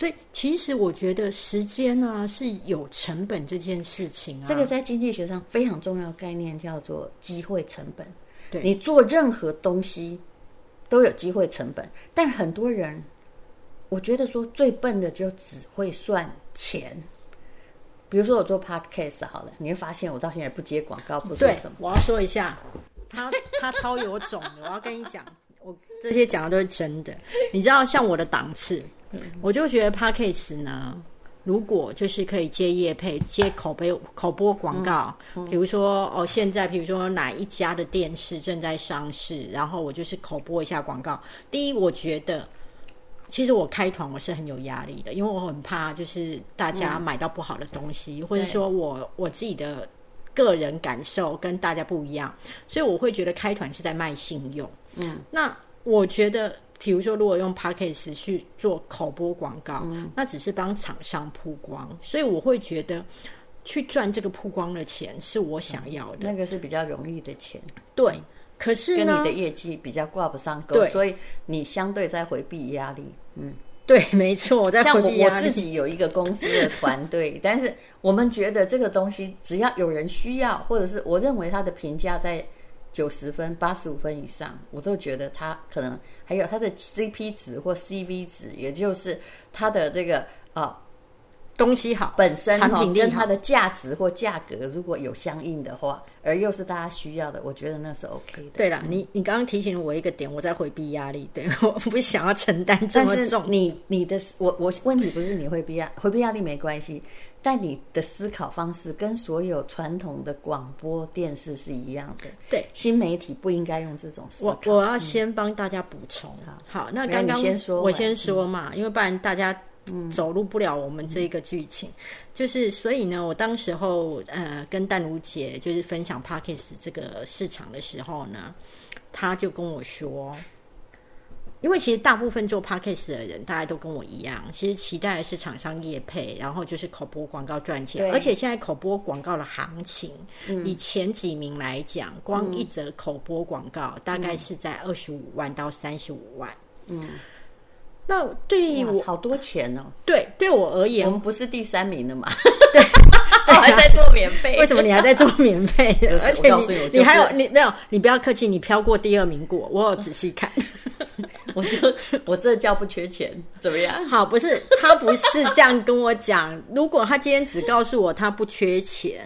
所以其实我觉得时间啊是有成本这件事情啊，这个在经济学上非常重要的概念叫做机会成本。对你做任何东西都有机会成本，但很多人，我觉得说最笨的就只会算钱。比如说我做 podcast 好了，你会发现我到现在不接广告，不说对什么。，我要说一下，他他超有种的，我要跟你讲，我这些讲的都是真的。你知道，像我的档次，我就觉得 p a c k a g e 呢，如果就是可以接业配、接口碑、口播广告，比如说哦，现在比如说哪一家的电视正在上市，然后我就是口播一下广告。第一，我觉得。其实我开团我是很有压力的，因为我很怕就是大家买到不好的东西，或者说我我自己的个人感受跟大家不一样，所以我会觉得开团是在卖信用。嗯，那我觉得，比如说如果用 p a c k a g e 去做口播广告，那只是帮厂商曝光，所以我会觉得去赚这个曝光的钱是我想要的。那个是比较容易的钱，对，可是呢跟你的，业绩比较挂不上钩，所以你相对在回避压力。嗯，对，没错，我在像我回避压力我自己有一个公司的团队，但是我们觉得这个东西只要有人需要，或者是我认为它的评价在九十分、八十五分以上，我都觉得他可能还有他的 CP 值或 CV 值，也就是它的这个呃东西好，本身产哈品。跟它的价值或价格如果有相应的话，而又是大家需要的，我觉得那是 OK 的。对了，你你刚刚提醒了我一个点，我在回避压力，对我不想要承担这么重。你你的我我问题不是你会避压回避压力没关系，但你的思考方式跟所有传统的广播电视是一样的。对，新媒体不应该用这种思我考。我要先帮大家补充。好，那刚刚先说我先说嘛，因为不然大家走入不了我们这个剧情。就是所以呢，我当时候呃跟淡如姐就是分享 Parkes 这个市场的时候呢，她就跟我说。因为其实大部分做 podcast 的人，大家都跟我一样，其实期待的是厂商业配，然后就是口播广告赚钱。而且现在口播广告的行情，以前几名来讲，光一则口播广告大概是在二十五万到三十五万。嗯，那对我好多钱哦！对对我而言我，们不是第三名的嘛？对，我 还在做免费。为什么你还在做免费 而且你你你还有你没有？你不要客气，你飘过第二名过，我有仔细看。我就我这叫不缺钱，怎么样？好，不是他不是这样跟我讲。如果他今天只告诉我他不缺钱，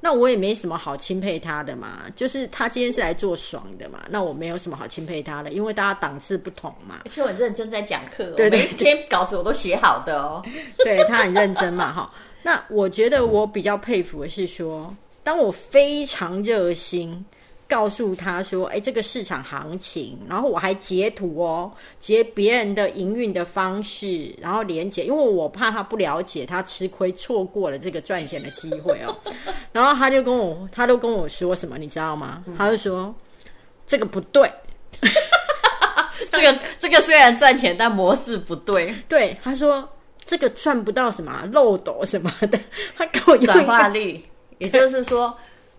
那我也没什么好钦佩他的嘛。就是他今天是来做爽的嘛，那我没有什么好钦佩他的，因为大家档次不同嘛。而且我很认真在讲课哦，对对每一篇稿子我都写好的哦。对他很认真嘛，哈。那我觉得我比较佩服的是说，当我非常热心告诉他说，哎，这个市场行情，然后我还截图哦，截别人的营运的方式，然后连接，因为我怕他不了解，他吃亏错过了这个赚钱的机会哦。然后他就跟我，他都跟我说什么，你知道吗？他就说这个不对，这个这个虽然赚钱，但模式不对，对，他说这个赚不到什么啊漏斗什么的，他给我转化率，也就是说，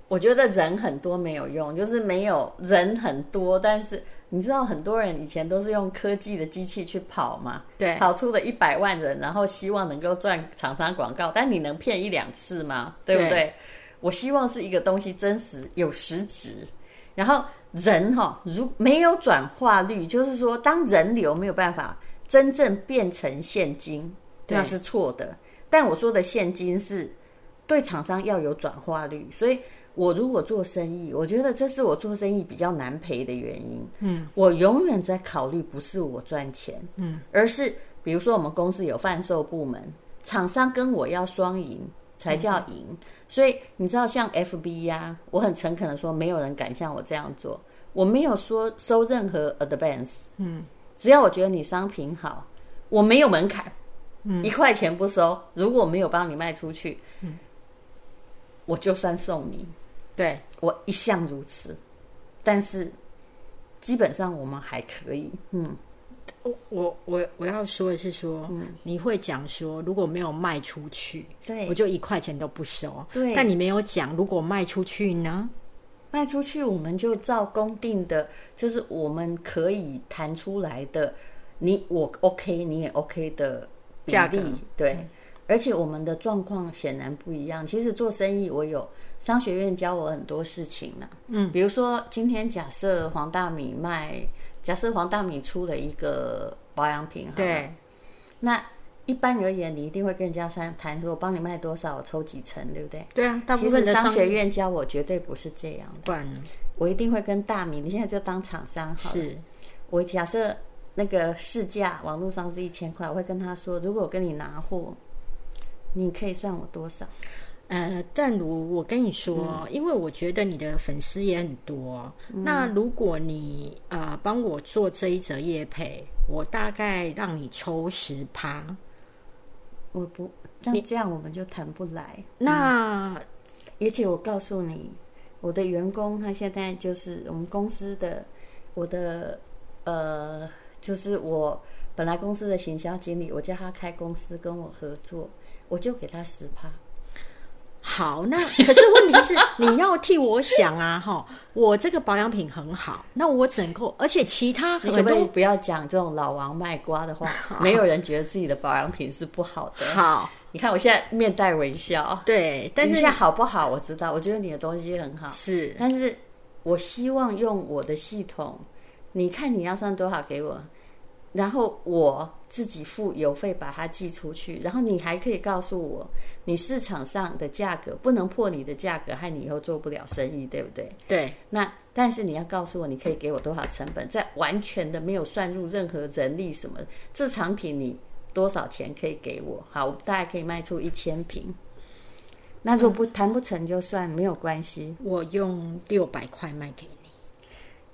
我觉得人很多没有用，就是没有人很多，但是你知道很多人以前都是用科技的机器去跑嘛，对跑出了一百万人，然后希望能够赚厂商广告，但你能骗一两次吗？对不对？对我希望是一个东西真实有实质，然后人哈、如没有转化率，就是说当人流没有办法真正变成现金，对那是错的。但我说的现金是对厂商要有转化率，所以我如果做生意，我觉得这是我做生意比较难赔的原因。嗯，我永远在考虑不是我赚钱，嗯，而是比如说我们公司有贩售部门，厂商跟我要双赢才叫赢。所以你知道，像 FB 呀、我很诚恳的说，没有人敢像我这样做。我没有说收任何 advance，嗯，只要我觉得你商品好，我没有门槛，嗯，一块钱不收。如果没有帮你卖出去，嗯，我就算送你，对。我一向如此。但是基本上我们还可以，嗯，我我我我要说的是说，你会讲说如果没有卖出去，对我就一块钱都不收。对但你没有讲如果卖出去呢？卖出去我们就照公定的，就是我们可以谈出来的，你我 OK，你也 OK 的比价格例，对，而且我们的状况显然不一样。其实做生意，我有商学院教我很多事情呢、嗯，比如说今天假设黄大米卖，假设黄大米出了一个保养品，好了对，那一般而言，你一定会跟人家谈谈说，我帮你卖多少，我抽几成，对不对？对啊，大部分的实商学院教我绝对不是这样的，不然我一定会跟大米，你现在就当厂商好了。是我假设那个市价网络上是一千块，我会跟他说，如果我跟你拿货，你可以算我多少？呃，但如我跟你说，嗯因为我觉得你的粉丝也很多，那如果你呃帮我做这一则业配，我大概让你抽十趴，我不，那这样我们就谈不来。那而且我告诉你，我的员工他现在就是我们公司的，我的呃，就是我本来公司的行销经理，我叫他开公司跟我合作，我就给他十趴。好，那可是问题是你要替我想啊，哈，我这个保养品很好，那我整个而且其他可很多不可以不要讲这种老王卖瓜的话？没有人觉得自己的保养品是不好的。好，你看我现在面带微笑，对，但是现在好不好？我知道，我觉得你的东西很好，是但是我希望用我的系统，你看你要算多少给我，然后我自己付邮费把它寄出去，然后你还可以告诉我，你市场上的价格不能破你的价格，害你以后做不了生意，对不对？对那但是你要告诉我，你可以给我多少成本，在完全的没有算入任何人力什么，这产品你多少钱可以给我？好，我大概可以卖出一千瓶。那如果不谈不成就算，没有关系。我用六百块卖给你，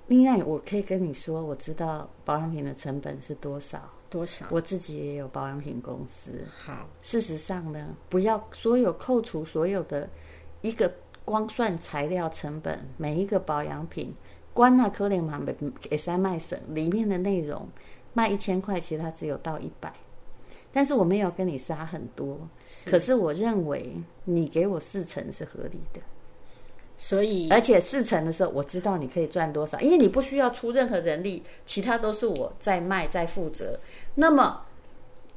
另外，我可以跟你说，我知道保养品的成本是多少，多少？我自己也有保养品公司。好，事实上呢，不要所有扣除所有的一个光算材料成本，每一个保养品，关那可怜嘛给三卖省里面的内容卖一千块，其实它只有到一百。但是我没有跟你杀很多，可是我认为你给我四成是合理的，所以而且四成的时候我知道你可以赚多少，因为你不需要出任何人力，其他都是我在卖在负责。那么，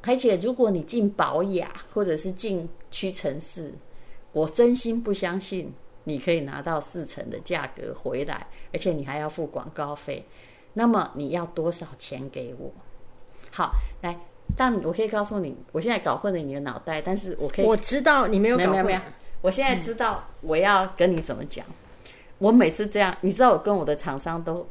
而且如果你进保雅或者是进屈臣氏，我真心不相信你可以拿到四成的价格回来，而且你还要付广告费。那么你要多少钱给我？好，来，但我可以告诉你，我现在搞混了你的脑袋，但是我可以我知道你没有搞混没有没有没有，我现在知道我要跟你怎么讲。我每次这样，你知道我跟我的厂商都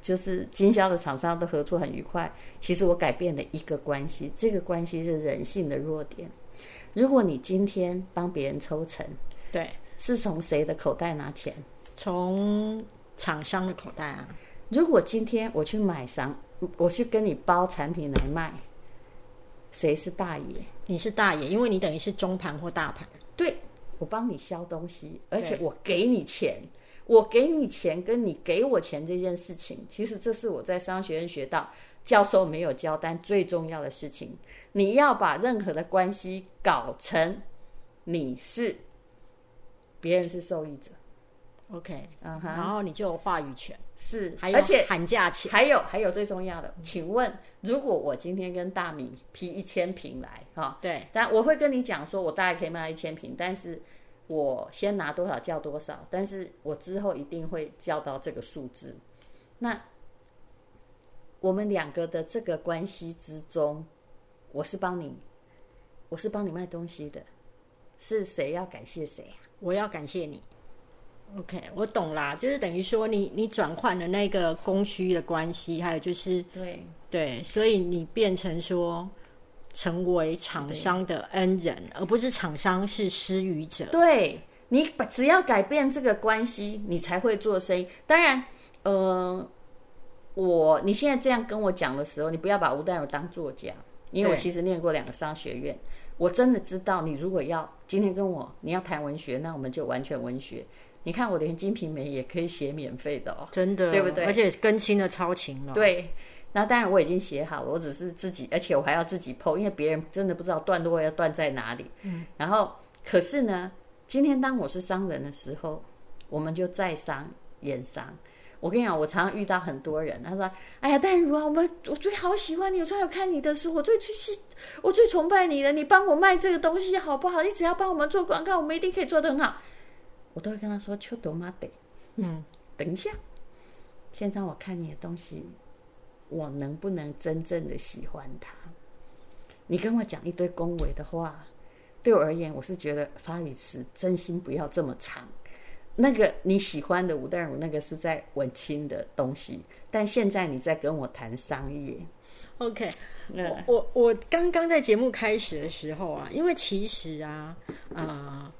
就是经销的厂商都合作很愉快。其实我改变了一个关系，这个关系是人性的弱点。如果你今天帮别人抽成，对，是从谁的口袋拿钱？从厂商的口袋啊，如果今天我去买商，我去跟你包产品来卖，谁是大爷？你是大爷，因为你等于是中盘或大盘，对我帮你销东西，而且我给你钱，我给你钱跟你给我钱这件事情，其实这是我在商学院学到，教授没有教，但最重要的事情，你要把任何的关系搞成你是别人是受益者，OK，嗯哼，然后你就有话语权，是，还有而且喊价钱，还有还有最重要的，请问，如果我今天跟大米批一千瓶来哈，对，但我会跟你讲说，我大概可以卖一千瓶，但是我先拿多少叫多少，但是我之后一定会叫到这个数字。那我们两个的这个关系之中，我是帮你，我是帮你卖东西的，是谁要感谢谁啊？我要感谢你。OK，我懂啦，就是等于说你你转换了那个供需的关系，还有就是对对，所以你变成说成为厂商的恩人，而不是厂商是施予者。对，你把只要改变这个关系，你才会做生意。当然，呃，我你现在这样跟我讲的时候，你不要把吴淡如当作家，因为我其实念过两个商学院，我真的知道你如果要今天跟我你要谈文学，那我们就完全文学。你看我连《金瓶梅》也可以写免费的哦。真的，对不对而且更新的超勤了。对，那当然我已经写好了，我只是自己，而且我还要自己剖，因为别人真的不知道段落要断在哪里。嗯，然后可是呢，今天当我是商人的时候，我们就在商言商，我跟你讲，我常常遇到很多人，他说：“哎呀，淡如啊，我们我最好喜欢你，有时候有看你的书，我最最是，我最崇拜你的。你帮我卖这个东西好不好？你只要帮我们做广告，我们一定可以做得很好。”我都会跟他说：“秋多妈得，嗯，等一下，先让我看你的东西，我能不能真正的喜欢他？你跟我讲一堆恭维的话，对我而言，我是觉得发语词真心不要这么长。”那个你喜欢的吴淡如，那个是在文青的东西，但现在你在跟我谈商业。OK，我我我刚刚在节目开始的时候啊，因为其实啊，呃，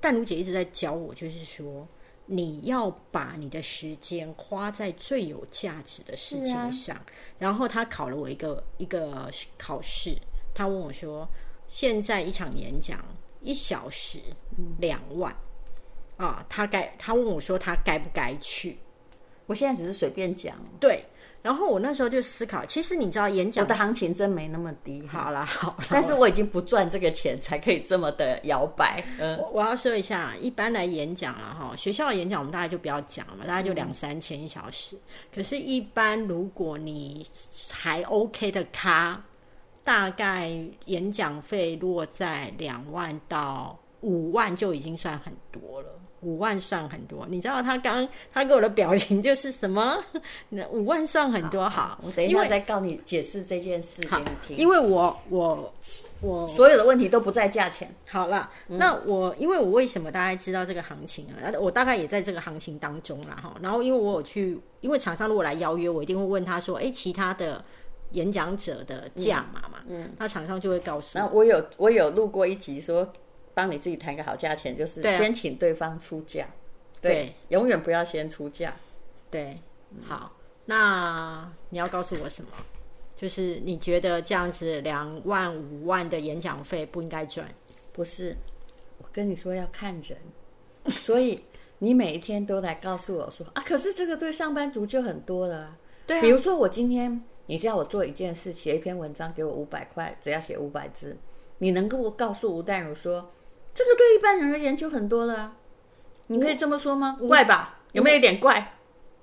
淡如姐一直在教我，就是说你要把你的时间花在最有价值的事情上。然后他考了我一个一个考试，他问我说：“现在一场演讲一小时两万。”啊，他该他问我说他该不该去？我现在只是随便讲。对，然后我那时候就思考，其实你知道演讲我的行情真没那么低。好啦好啦，但是我已经不赚这个钱才可以这么的摇摆。嗯，我要说一下，一般来演讲了哈，学校的演讲我们大概就不要讲了嘛，大概就两三千一小时。可是，一般如果你还 OK 的咖，大概演讲费落在两万到五万就已经算很多了。五万算很多，你知道他刚他给我的表情就是什么？那五万算很多，好，我等一下再告你解释这件事给你听。因为我我我所有的问题都不在价钱。好了，那我因为我为什么大概知道这个行情啊？我大概也在这个行情当中了哈。然后因为我有去，因为厂商如果来邀约，我一定会问他说：“哎，其他的演讲者的价码嘛？”嗯，那厂商就会告诉。那我有我有录过一集说。帮你自己谈个好价钱，就是先请对方出价，对，永远不要先出价。对，好，那你要告诉我什么？就是你觉得这样子两万五万的演讲费不应该赚？不是，我跟你说要看人，所以你每一天都来告诉我说啊，可是这个对上班族就很多了。对，比如说我今天你叫我做一件事，写一篇文章，给我五百块，只要写五百字，你能够告诉吴淡如说？这个对一般人而言就很多了，你可以这么说吗？怪吧？有没有一点怪？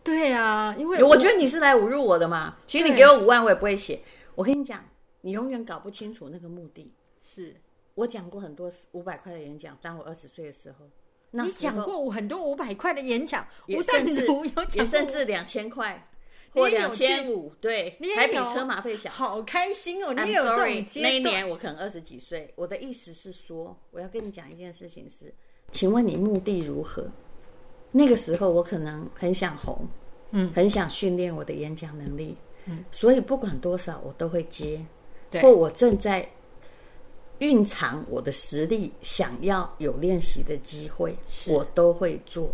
对啊，因为我觉得你是来侮辱我的嘛。其实你给我五万，我也不会写。我跟你讲，你永远搞不清楚那个目的。是我讲过很多五百块的演讲，当我二十岁的时候，你讲过我很多五百块的演讲，也甚至也甚至两千块。或两千五，对，还比车马费小，好开心哦！你有这种阶那一年我可能二十几岁。我的意思是说，我要跟你讲一件事情是，请问你目的如何？那个时候我可能很想红，嗯，很想训练我的演讲能力，嗯，所以不管多少我都会接，或我正在蕴藏我的实力，想要有练习的机会，我都会做。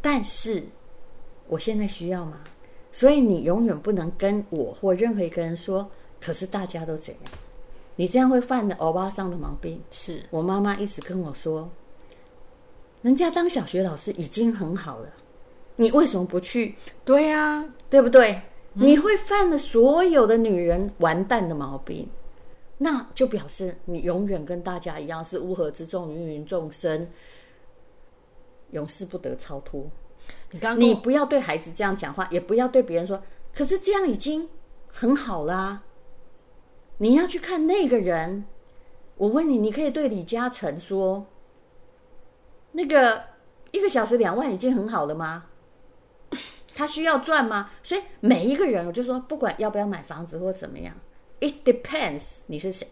但是我现在需要吗？所以你永远不能跟我或任何一个人说，可是大家都怎样？你这样会犯的欧巴桑的毛病。是我妈妈一直跟我说，人家当小学老师已经很好了，你为什么不去？对呀，对不对？你会犯了所有的女人完蛋的毛病，那就表示你永远跟大家一样是乌合之众，芸芸众生，永世不得超脱。你刚你不要对孩子这样讲话，也不要对别人说。可是这样已经很好啦。你要去看那个人。我问你，你可以对李嘉诚说，那个一个小时两万已经很好了吗？他需要赚吗？所以每一个人，我就说，不管要不要买房子或怎么样，it depends 你是谁，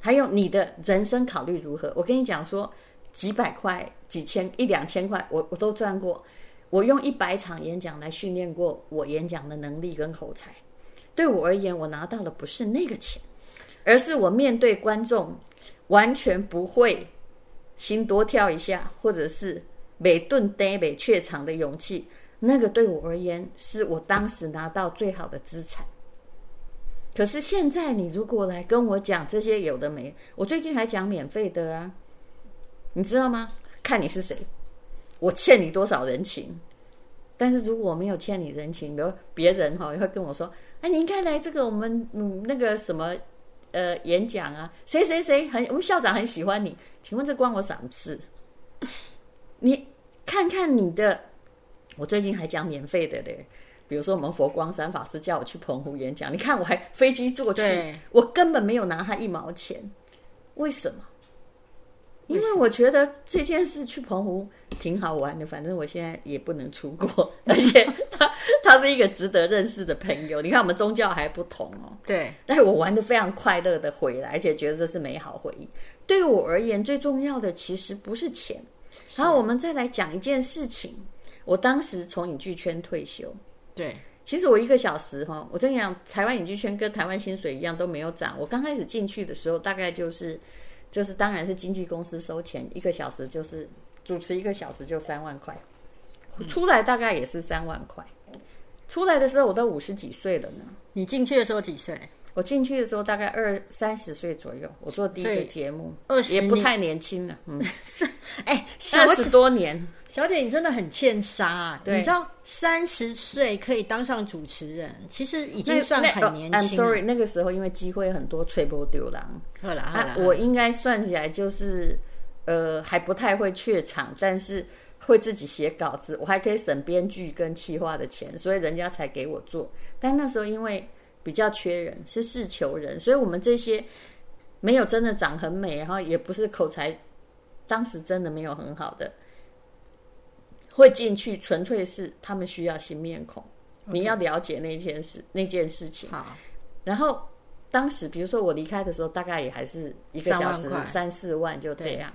还有你的人生考虑如何。我跟你讲说，几百块、几千、一两千块，我我都赚过。我用一百场演讲来训练过我演讲的能力跟口才，对我而言，我拿到的不是那个钱，而是我面对观众完全不会心多跳一下，或者是每顿呆每怯场的勇气。那个对我而言，是我当时拿到最好的资产。可是现在，你如果来跟我讲这些有的没，我最近还讲免费的啊，你知道吗？看你是谁。我欠你多少人情？但是如果我没有欠你人情，比如别人哈会跟我说：“哎，你应该来这个我们嗯那个什么呃演讲啊，谁谁谁很我们校长很喜欢你，请问这关我什么事？你看看你的我最近还讲免费的嘞，比如说我们佛光山法师叫我去澎湖演讲，你看我还飞机坐去，我根本没有拿他一毛钱，为什么？因为我觉得这件事去澎湖挺好玩的，反正我现在也不能出国，而且他他是一个值得认识的朋友。你看我们宗教还不同哦，对，但是我玩的非常快乐的回来，而且觉得这是美好回忆。对我而言，最重要的其实不是钱。然后我们再来讲一件事情，我当时从影剧圈退休，对，其实我一个小时哈，我跟你讲，台湾影剧圈跟台湾薪水一样都没有涨。我刚开始进去的时候，大概就是就是当然是经纪公司收钱，一个小时就是主持一个小时就三万块，出来大概也是三万块。出来的时候我都五十几岁了呢。你进去的时候几岁？我进去的时候大概二三十岁左右，我做第一个节目，20年也不太年轻了，嗯，是哎，小姐二十多年，小姐，你真的很欠杀、啊。你知道三十岁可以当上主持人，其实已经算很年呃轻 I'm。sorry，那个时候因为机会很多，吹波丢狼。好啦好啦，，啊我应该算起来就是，呃，还不太会怯场，但是会自己写稿子，我还可以省编剧跟企划的钱，所以人家才给我做。但那时候因为比较缺人，是事求人，所以我们这些没有真的长很美，然后也不是口才，当时真的没有很好的，会进去纯粹是他们需要新面孔。你要了解那件事，那件事情。好，然后当时，比如说我离开的时候，大概也还是一个小时三四万就这样。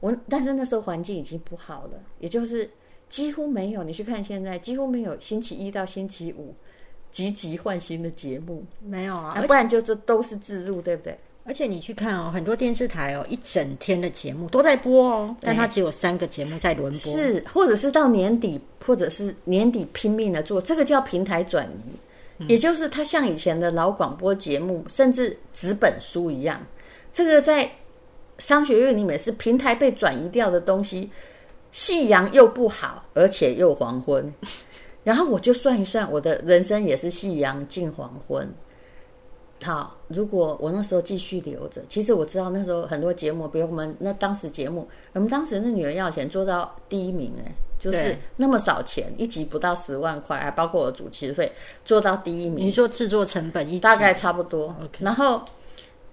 我但是那时候环境已经不好了，也就是几乎没有。你去看现在，几乎没有星期一到星期五积极换新的节目，没有啊，不然就这都是自入，对不对？而且你去看哦，很多电视台哦，一整天的节目都在播哦，但它只有三个节目在轮播。是，或者是到年底，或者是年底拼命的做，这个叫平台转移，也就是它像以前的老广播节目，甚至纸本书一样，这个在商学院里面是平台被转移掉的东西，夕阳又不好，而且又黄昏。然后我就算一算，我的人生也是夕阳近黄昏。好，如果我那时候继续留着，其实我知道那时候很多节目，比如我们那当时节目，我们当时那女人要钱做到第一名，哎，就是那么少钱，一集不到十万块，还包括我主持费，做到第一名你，说制作成本一集大概差不多。然后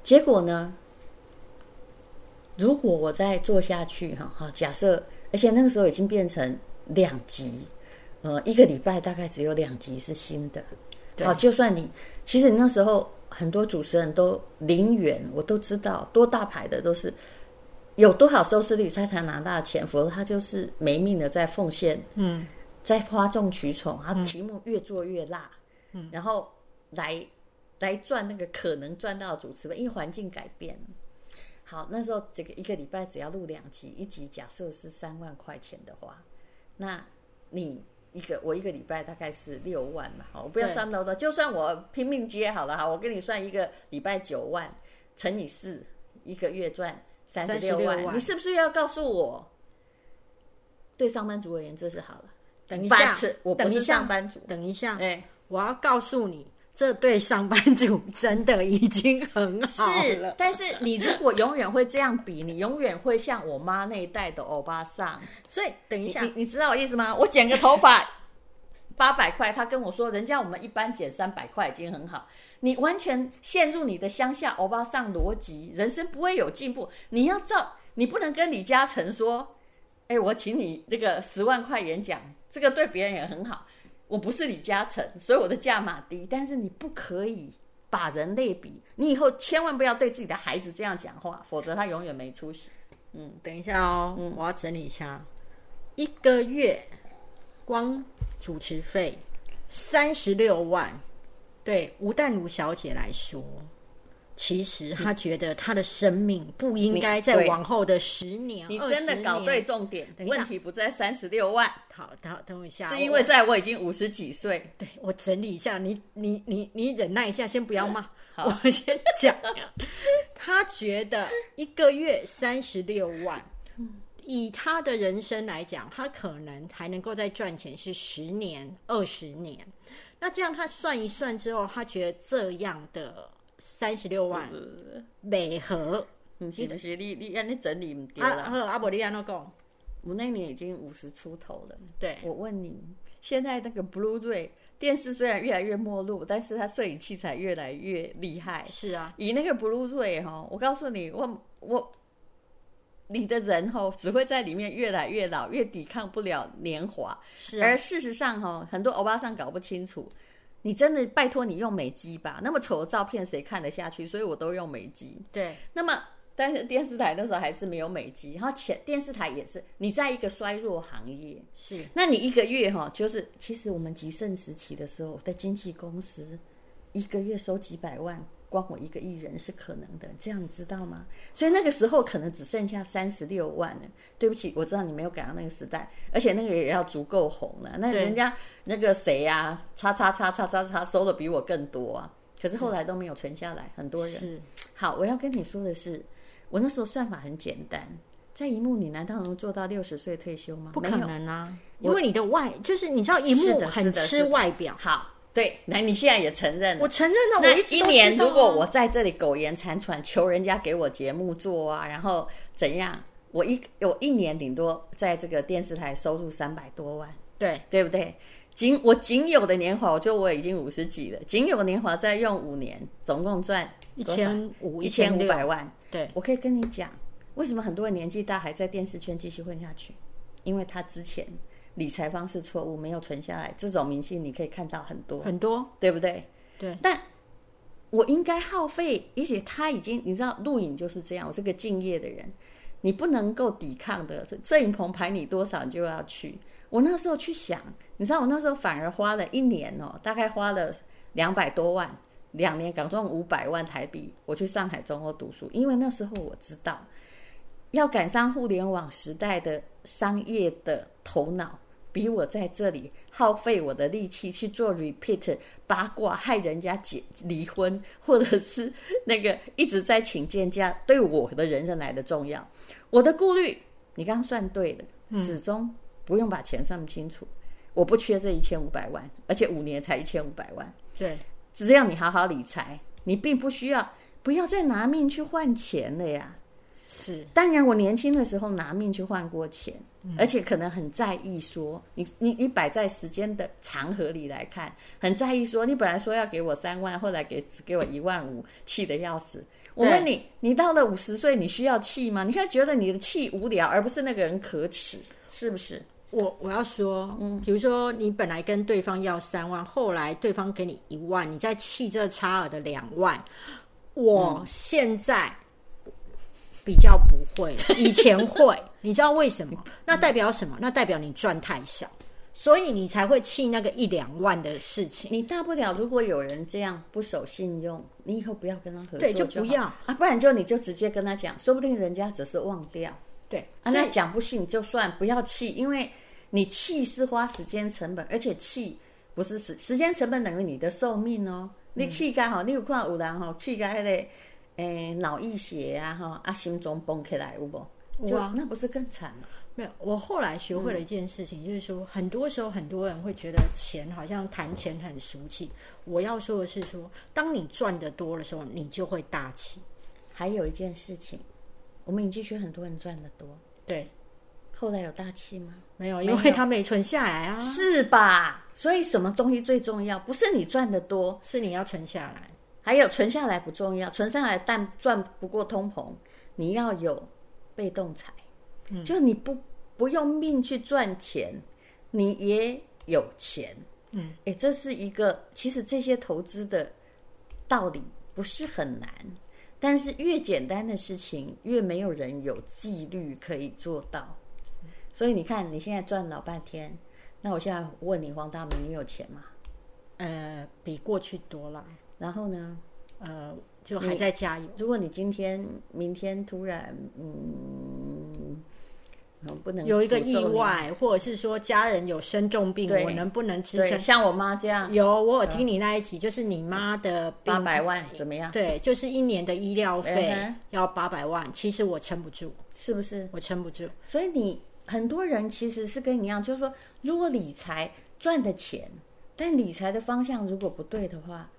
结果呢？如果我再做下去，哈哈，假设，而且那个时候已经变成两集，呃，一个礼拜大概只有两集是新的。对好，就算你，其实你那时候很多主持人都零元，我都知道，多大牌的都是有多少收视率他才拿到钱，否则他就是没命的在奉献，嗯，在哗众取宠，他题目越做越辣，嗯，然后来来赚那个可能赚到的主持费，因为环境改变了。好，那时候这个一个礼拜只要录两集，一集假设是三万块钱的话，那你一个我一个礼拜大概是六万嘛，好，我不要算那么多，就算我拼命接好了，哈，我跟你算一个礼拜九万乘以四，一个月赚三十六36万，你是不是要告诉我，对上班族而言这是好了？等一下我不是上班族，等一下，哎、我要告诉你，这对上班族真的已经很好是了，。但是你如果永远会这样比，你永远会像我妈那一代的欧巴桑。所以等一下你你，你知道我意思吗？我剪个头发八百块，他跟我说，人家我们一般剪三百块已经很好。你完全陷入你的乡下欧巴桑逻辑，人生不会有进步。你要照，你不能跟李嘉诚说，哎，我请你这个十万块演讲，这个对别人也很好。我不是李嘉诚，所以我的价码低，但是你不可以把人类比。你以后千万不要对自己的孩子这样讲话，否则他永远没出息。嗯等一下哦，嗯我要整理一下，一个月光主持费三十六万，对吴淡如小姐来说，其实他觉得他的生命不应该在往后的十年、你20真的搞对重点，问题不在三十六万，好，等等我一下，是因为在我已经五十几岁。对我整理一下，你你你你忍耐一下，先不要骂，好。我先讲。他觉得一个月三十六万，以他的人生来讲，他可能还能够再赚钱是十年、二十年。那这样他算一算之后，他觉得这样的三十六万美合不是你你按你整理唔对啊，啦。好，啊，无你安怎讲？我那年已经五十出头了。对，我问你，现在那个 BlueRay 电视虽然越来越没落，但是它摄影器材越来越厉害。是啊，以那个 BlueRay 哈，我告诉你，我我你的人哈只会在里面越来越老，越抵抗不了年华。是啊而事实上哈，很多欧巴桑搞不清楚。你真的拜托你用美机吧，那么丑的照片谁看得下去？所以我都用美机。对，那么，但是电视台那时候还是没有美机，然后前电视台也是，你在一个衰弱行业，是那你一个月哈，就是其实我们极盛时期的时候，在经纪公司一个月收几百万，光我一个艺人是可能的，这样你知道吗？所以那个时候可能只剩下三十六万了。对不起，我知道你没有赶上那个时代，而且那个也要足够红了。那人家那个谁呀、叉叉叉叉叉叉收的比我更多啊，可是后来都没有存下来，很多人。是，好，我要跟你说的是，我那时候算法很简单，在荧幕你难道能做到六十岁退休吗？不可能啊，因为你的外就是你知道，荧幕的很吃外表。好，对，那你现在也承认了。我承认了，那我一直都知年，如果我在这里苟延残喘，求人家给我节目做啊，然后怎样？我一我一年顶多在这个电视台收入三百多万，对对不对？仅我仅有的年华，我就我已经五十几了，仅有的年华再用五年，总共赚一千五一千五百万。对我可以跟你讲，为什么很多人年纪大还在电视圈继续混下去？因为他之前理财方式错误，没有存下来。这种明星你可以看到很多，很多对不对？对但我应该耗费，而且他已经，你知道，录影就是这样，我是个敬业的人，你不能够抵抗的。摄影棚排你多少，你就要去。我那时候去想，你知道，我那时候反而花了一年哦，大概花了两百多万，两年港中五百万台币，我去上海中欧读书，因为那时候我知道，要赶上互联网时代的商业的头脑。比我在这里耗费我的力气去做 repeat 八卦，害人家结离婚，或者是那个一直在请见家，对我的人生来的重要。我的顾虑，你刚刚算对了，始终不用把钱算不清楚。我不缺这一千五百万，而且五年才一千五百万，对只要你好好理财，你并不需要不要再拿命去换钱了呀。是当然，我年轻的时候拿命去换过钱，而且可能很在意说，你你你摆在时间的长河里来看，很在意说，你本来说要给我三万，后来给只给我一万五，气得要死。我问你，你到了五十岁，你需要气吗？你现在觉得你的气无聊，而不是那个人可耻，是不是？我我要说，嗯，比如说你本来跟对方要三万，后来对方给你一万，你再气这差额的两万，我现在比较不会了，以前会，你知道为什么？那代表什么？那代表你赚太少，所以你才会气那个一两万的事情。你大不了，如果有人这样不守信用，你以后不要跟他合作对就不要啊，不然就你就直接跟他讲，说不定人家只是忘掉。对，啊，那讲不信就算，不要气，因为你气是花时间成本，而且气不是时时间成本等于你的寿命哦。你气干哈，你有看有人哈气干那个诶脑溢血啊哈啊心脏崩起来有不？就有啊那不是更惨吗？没有，我后来学会了一件事情，就是说，很多时候很多人会觉得钱好像谈钱很俗气。我要说的是说，当你赚的多的时候，你就会大气。还有一件事情，我们影剧圈很多人赚的多，对，后来有大气吗？没有因为他没存下来啊，是吧？所以什么东西最重要？不是你赚的多，是你要存下来。还有存下来不重要，存下来但赚不过通膨，你要有被动财，就你不不用命去赚钱，你也有钱。嗯，哎，这是一个其实这些投资的道理不是很难，但是越简单的事情越没有人有纪律可以做到。所以你看，你现在赚老半天，那我现在问你，黄大明，你有钱吗？呃，比过去多了，然后呢？呃，就还在加油。如果你今天、明天突然，嗯，嗯不能有一个意外，或者是说家人有生重病，我能不能支，撑？像我妈这样有，我有听你那一集，就是你妈的病八百万怎么样？对，就是一年的医疗费要八百万，其实我撑不住，是不是？我撑不住。所以你很多人其实是跟你一样，就是说，如果理财赚的钱，但理财的方向如果不对的话，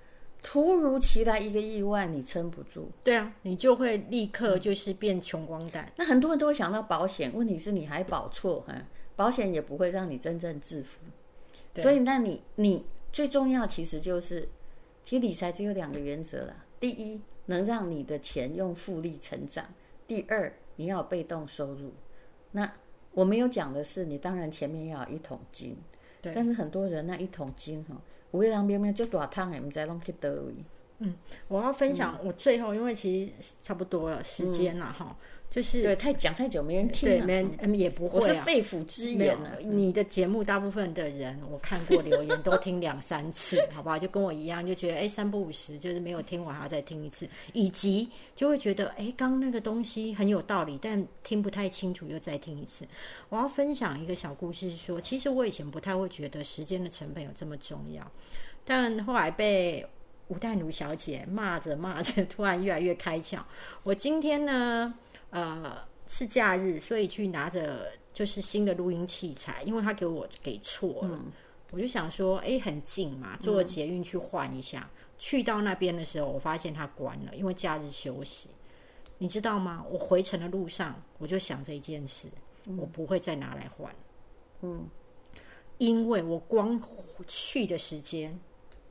突如其来一个意外，你撑不住。对啊，你就会立刻就是变穷光蛋。那很多人都会想到保险，问题是你还保错哈，保险也不会让你真正致富。所以，那你你最重要其实就是，其实理财只有两个原则啦。第一，能让你的钱用复利成长；第二，你要有被动收入。那我没有讲的是，你当然前面要有一桶金，对。但是很多人那一桶金哈，有的人明明就大汤的，唔知拢去倒位。嗯，我要分享我最后，因为其实差不多了时间了哈。就是对太讲太久没人听，没人也不会。我是肺腑之言呢。你的节目大部分的人，我看过留言都听两三次，好不好？就跟我一样，就觉得哎三不五十，就是没有听完还要再听一次，以及就会觉得哎刚那个东西很有道理，但听不太清楚又再听一次。我要分享一个小故事，说其实我以前不太会觉得时间的成本有这么重要，但后来被吴淡如小姐骂着骂着，突然越来越开窍。我今天呢？呃，是假日，所以去拿着就是新的录音器材，因为他给我给错了，我就想说，哎，很近嘛，坐捷运去换一下。去到那边的时候，我发现它关了，因为假日休息。你知道吗？我回程的路上，我就想这一件事，我不会再拿来换。嗯，因为我光去的时间、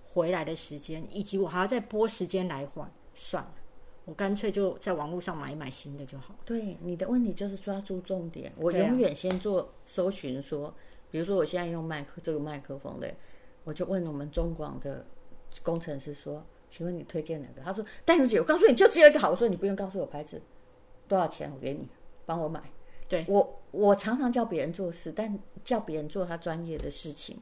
回来的时间，以及我还要再拨时间来换，算了。我干脆就在网络上买一买新的就好。对，你的问题就是抓住重点。我永远先做搜寻，说，比如说我现在用麦克这个麦克风的，我就问我们中广的工程师说：“请问你推荐哪个？”他说：“戴茹姐，我告诉你就只有一个好。”我说：“你不用告诉我牌子，多少钱？我给你，帮我买。”对我，我常常叫别人做事，但叫别人做他专业的事情，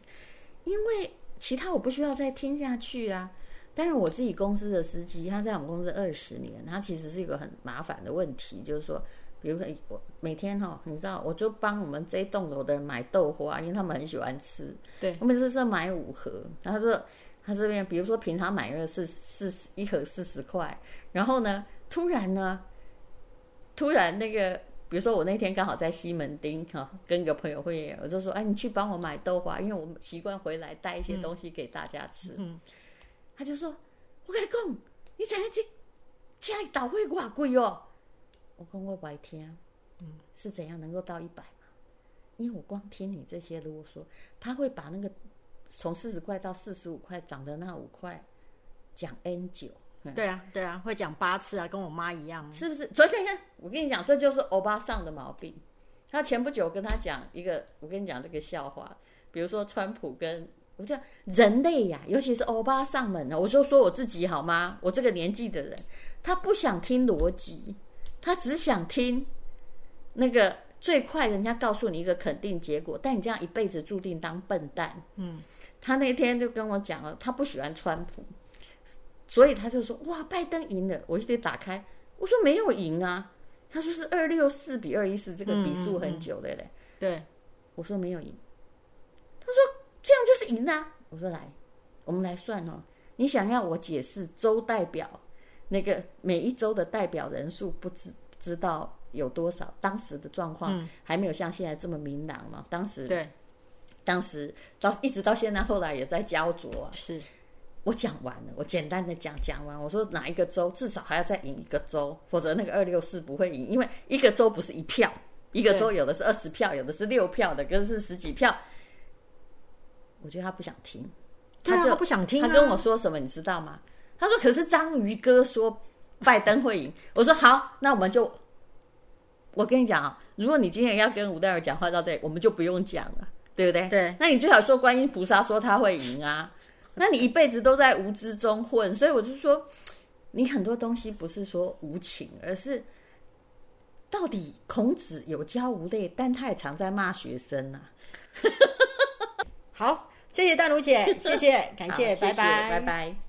因为其他我不需要再听下去啊。但是我自己公司的司机，他在我们公司二十年，他其实是一个很麻烦的问题，就是说，比如说我每天哈，你知道，我就帮我们这一栋楼的人买豆花，因为他们很喜欢吃。对，我每次是买五盒，然后说他这边，比如说平常买个是四十一盒四十块，然后呢，突然呢，突然那个，比如说我那天刚好在西门町哈，跟一个朋友会议，我就说，哎，你去帮我买豆花，因为我们习惯回来带一些东西给大家吃。嗯。他就说：“我跟你讲，你才这加一导会挂贵哦。”我讲我白听，嗯，是怎样能够到一百嘛？因为我光听你这些啰嗦，他会把那个从四十块到四十五块涨的那五块讲 N 九。对啊，对啊，会讲八次啊，跟我妈一样，是不是？昨天看，我跟你讲，这就是欧巴上的毛病。他前不久跟他讲一个，我跟你讲这个笑话，比如说川普跟。我叫人类呀，尤其是欧巴上门了。我就说我自己好吗？我这个年纪的人，他不想听逻辑，他只想听那个最快人家告诉你一个肯定结果。但你这样一辈子注定当笨蛋。嗯，他那天就跟我讲了，他不喜欢川普，所以他就说哇，拜登赢了。我就得打开，我说没有赢啊。他说是二六四比二一四，这个比数很久的嘞。对，我说没有赢。他说。这样就是赢啊！我说来，我们来算哦。你想要我解释州代表那个每一州的代表人数不知知道有多少？当时的状况还没有像现在这么明朗嘛？当时对，当时到一直到现在，后来也在焦灼啊。是我讲完了，我简单的讲讲完。我说哪一个州至少还要再赢一个州，否则那个二六四不会赢，因为一个州不是一票，一个州有的是二十票，有的是六票的，跟是十几票。我觉得他不想听，他就不想听。他跟我说什么，你知道吗？他说：“可是章鱼哥说拜登会赢。”我说：“好，那我们就……我跟你讲啊，如果你今天要跟吴代尔讲话到这里，我们就不用讲了，对不对？对。那你最好说观音菩萨说他会赢啊。那你一辈子都在无知中混，所以我就说，你很多东西不是说无情，而是到底孔子有教无类，但他也常在骂学生啊。好。谢谢大卢姐，谢谢，感谢，拜拜，拜拜。